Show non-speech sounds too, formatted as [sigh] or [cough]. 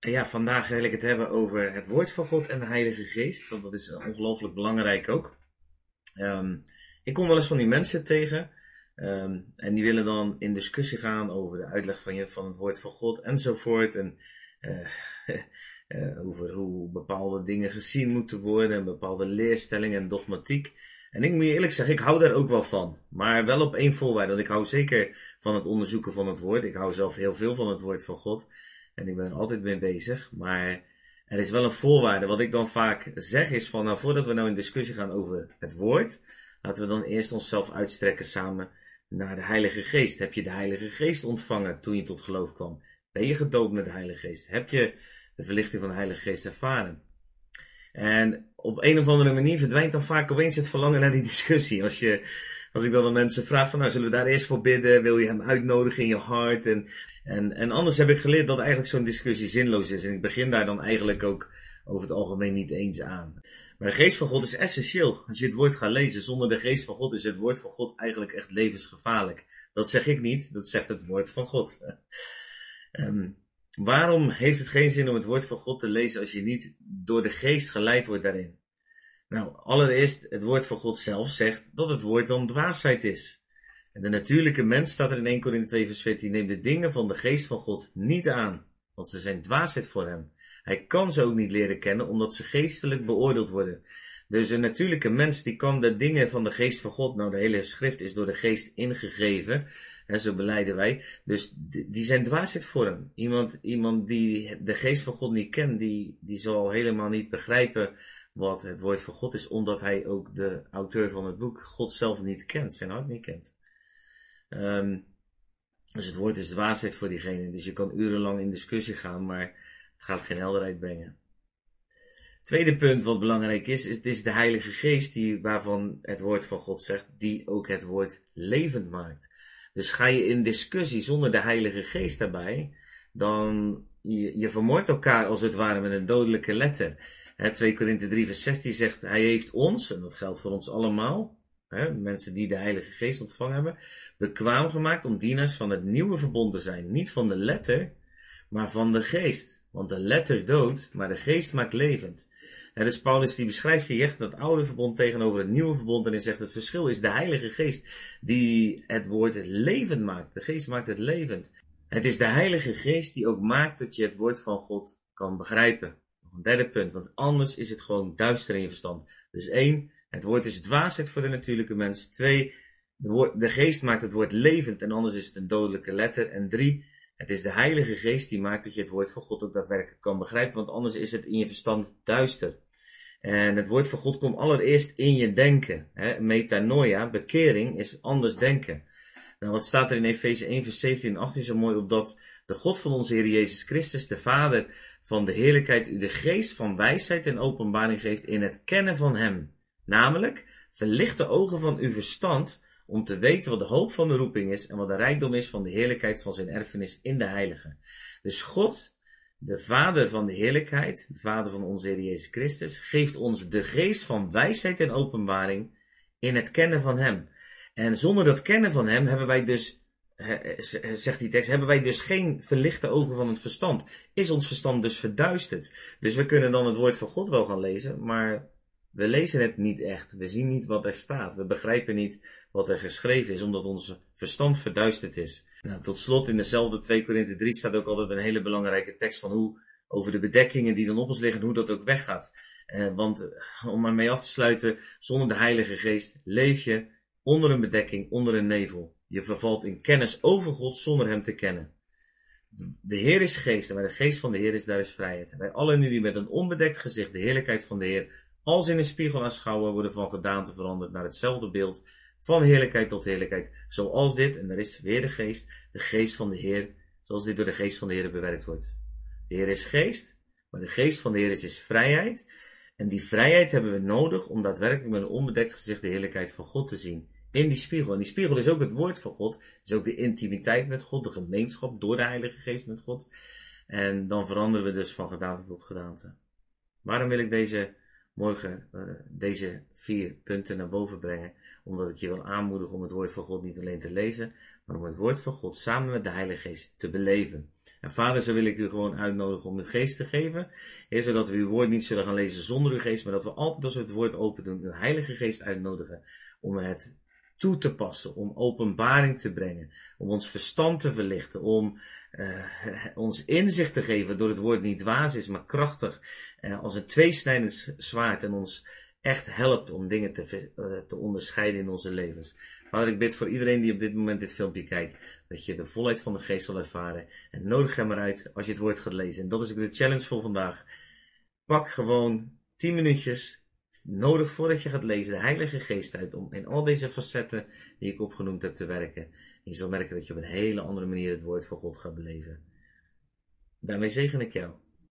Ja, vandaag wil ik het hebben over het woord van God en de Heilige Geest, want dat is ongelooflijk belangrijk ook. Ehm, ik kom wel eens van die mensen tegen ehm, en die willen dan in discussie gaan over de uitleg van, je, van het woord van God enzovoort. En uh, [laughs] over hoe bepaalde dingen gezien moeten worden en bepaalde leerstellingen en dogmatiek. En ik moet je eerlijk zeggen, ik hou daar ook wel van. Maar wel op één voorwaarde. Want ik hou zeker van het onderzoeken van het woord. Ik hou zelf heel veel van het woord van God. En ik ben er altijd mee bezig. Maar er is wel een voorwaarde. Wat ik dan vaak zeg is van, nou voordat we nou in discussie gaan over het woord, laten we dan eerst onszelf uitstrekken samen naar de Heilige Geest. Heb je de Heilige Geest ontvangen toen je tot geloof kwam? Ben je gedoopt met de Heilige Geest? Heb je de verlichting van de Heilige Geest ervaren? En op een of andere manier verdwijnt dan vaak opeens het verlangen naar die discussie. Als, je, als ik dan aan mensen vraag van nou zullen we daar eerst voor bidden? Wil je hem uitnodigen in je hart? En, en, en anders heb ik geleerd dat eigenlijk zo'n discussie zinloos is. En ik begin daar dan eigenlijk ook over het algemeen niet eens aan. Maar de geest van God is essentieel. Als je het woord gaat lezen, zonder de geest van God is het woord van God eigenlijk echt levensgevaarlijk. Dat zeg ik niet, dat zegt het woord van God. um, [laughs] Waarom heeft het geen zin om het woord van God te lezen als je niet door de geest geleid wordt daarin? Nou, allereerst, het woord van God zelf zegt dat het woord dan dwaasheid is. En de natuurlijke mens, staat er in 1 Corinthië 2 vers 14, neemt de dingen van de geest van God niet aan, want ze zijn dwaasheid voor hem. Hij kan ze ook niet leren kennen, omdat ze geestelijk beoordeeld worden. Dus een natuurlijke mens die kan de dingen van de geest van God, nou de hele schrift is door de geest ingegeven, hè, zo beleiden wij, dus die zijn dwaasheid voor hem. Iemand, iemand die de geest van God niet kent, die, die zal helemaal niet begrijpen wat het woord van God is, omdat hij ook de auteur van het boek God zelf niet kent, zijn hart niet kent. Um, dus het woord is dwaasheid voor diegene, dus je kan urenlang in discussie gaan, maar het gaat geen helderheid brengen. Tweede punt wat belangrijk is, is het is de Heilige Geest die, waarvan het woord van God zegt, die ook het woord levend maakt. Dus ga je in discussie zonder de Heilige Geest daarbij, dan je, je vermoordt elkaar als het ware met een dodelijke letter. He, 2 Korinthe 3 vers 16 zegt, hij heeft ons, en dat geldt voor ons allemaal, mensen die de Heilige Geest ontvangen hebben, bekwaam gemaakt om dienaars van het nieuwe verbond te zijn. Niet van de letter, maar van de geest. Want de letter doodt, maar de geest maakt levend. En dus Paulus die beschrijft hier echt dat oude verbond tegenover het nieuwe verbond. En hij zegt het verschil is de Heilige Geest die het woord levend maakt. De Geest maakt het levend. Het is de Heilige Geest die ook maakt dat je het woord van God kan begrijpen. Nog derde punt, want anders is het gewoon duister in je verstand. Dus één, het woord is dwaasheid voor de natuurlijke mens. Twee, de geest maakt het woord levend en anders is het een dodelijke letter. En drie, het is de Heilige Geest die maakt dat je het woord van God ook daadwerkelijk kan begrijpen, want anders is het in je verstand duister. En het woord van God komt allereerst in je denken. Hè? Metanoia, bekering, is anders denken. Nou, wat staat er in Efeze 1 vers 17 en 18 zo mooi op dat de God van onze Heer Jezus Christus, de Vader van de heerlijkheid, u de geest van wijsheid en openbaring geeft in het kennen van Hem. Namelijk, verlicht de ogen van uw verstand om te weten wat de hoop van de roeping is en wat de rijkdom is van de heerlijkheid van zijn erfenis in de heilige. Dus God, de Vader van de heerlijkheid, de Vader van onze Heer Jezus Christus, geeft ons de geest van wijsheid en openbaring in het kennen van Hem. En zonder dat kennen van Hem hebben wij dus, zegt die tekst, hebben wij dus geen verlichte ogen van het verstand. Is ons verstand dus verduisterd. Dus we kunnen dan het woord van God wel gaan lezen, maar we lezen het niet echt. We zien niet wat er staat. We begrijpen niet wat er geschreven is, omdat ons verstand verduisterd is. Nou, tot slot in dezelfde 2 Korinthe 3 staat ook altijd een hele belangrijke tekst van hoe over de bedekkingen die dan op ons liggen, hoe dat ook weggaat. Eh, want om ermee af te sluiten, zonder de Heilige Geest leef je onder een bedekking, onder een nevel. Je vervalt in kennis over God zonder Hem te kennen. De Heer is geest en waar de geest van de Heer is, daar is vrijheid. Wij allen nu die met een onbedekt gezicht de heerlijkheid van de Heer als in een spiegel aanschouwen, worden van gedaante veranderd naar hetzelfde beeld, van heerlijkheid tot heerlijkheid, zoals dit, en er is weer de geest, de geest van de Heer, zoals dit door de geest van de Heer bewerkt wordt. De Heer is geest, maar de geest van de Heer is, is vrijheid, en die vrijheid hebben we nodig om daadwerkelijk met een onbedekt gezicht de heerlijkheid van God te zien. In die spiegel. En die spiegel is ook het woord van God. Is ook de intimiteit met God, de gemeenschap door de Heilige Geest met God. En dan veranderen we dus van gedaante tot gedaante. Waarom wil ik deze morgen uh, deze vier punten naar boven brengen. Omdat ik je wil aanmoedigen om het woord van God niet alleen te lezen, maar om het woord van God samen met de Heilige Geest te beleven. En vader, zo wil ik u gewoon uitnodigen om uw geest te geven. Heer, zodat we uw woord niet zullen gaan lezen zonder uw geest, maar dat we altijd als we het woord open doen, uw Heilige Geest uitnodigen om het toe te passen, om openbaring te brengen, om ons verstand te verlichten, om uh, ons inzicht te geven door het woord niet dwaas is, maar krachtig, uh, als een tweesnijdend zwaard en ons echt helpt om dingen te, uh, te onderscheiden in onze levens. Vader, ik bid voor iedereen die op dit moment dit filmpje kijkt, dat je de volheid van de geest zal ervaren. En nodig hem eruit als je het woord gaat lezen. En dat is de challenge voor vandaag. Pak gewoon 10 minuutjes, nodig voordat je gaat lezen, de Heilige Geest uit om in al deze facetten die ik opgenoemd heb te werken. En je zal merken dat je op een hele andere manier het woord van God gaat beleven. Daarmee zegen ik jou.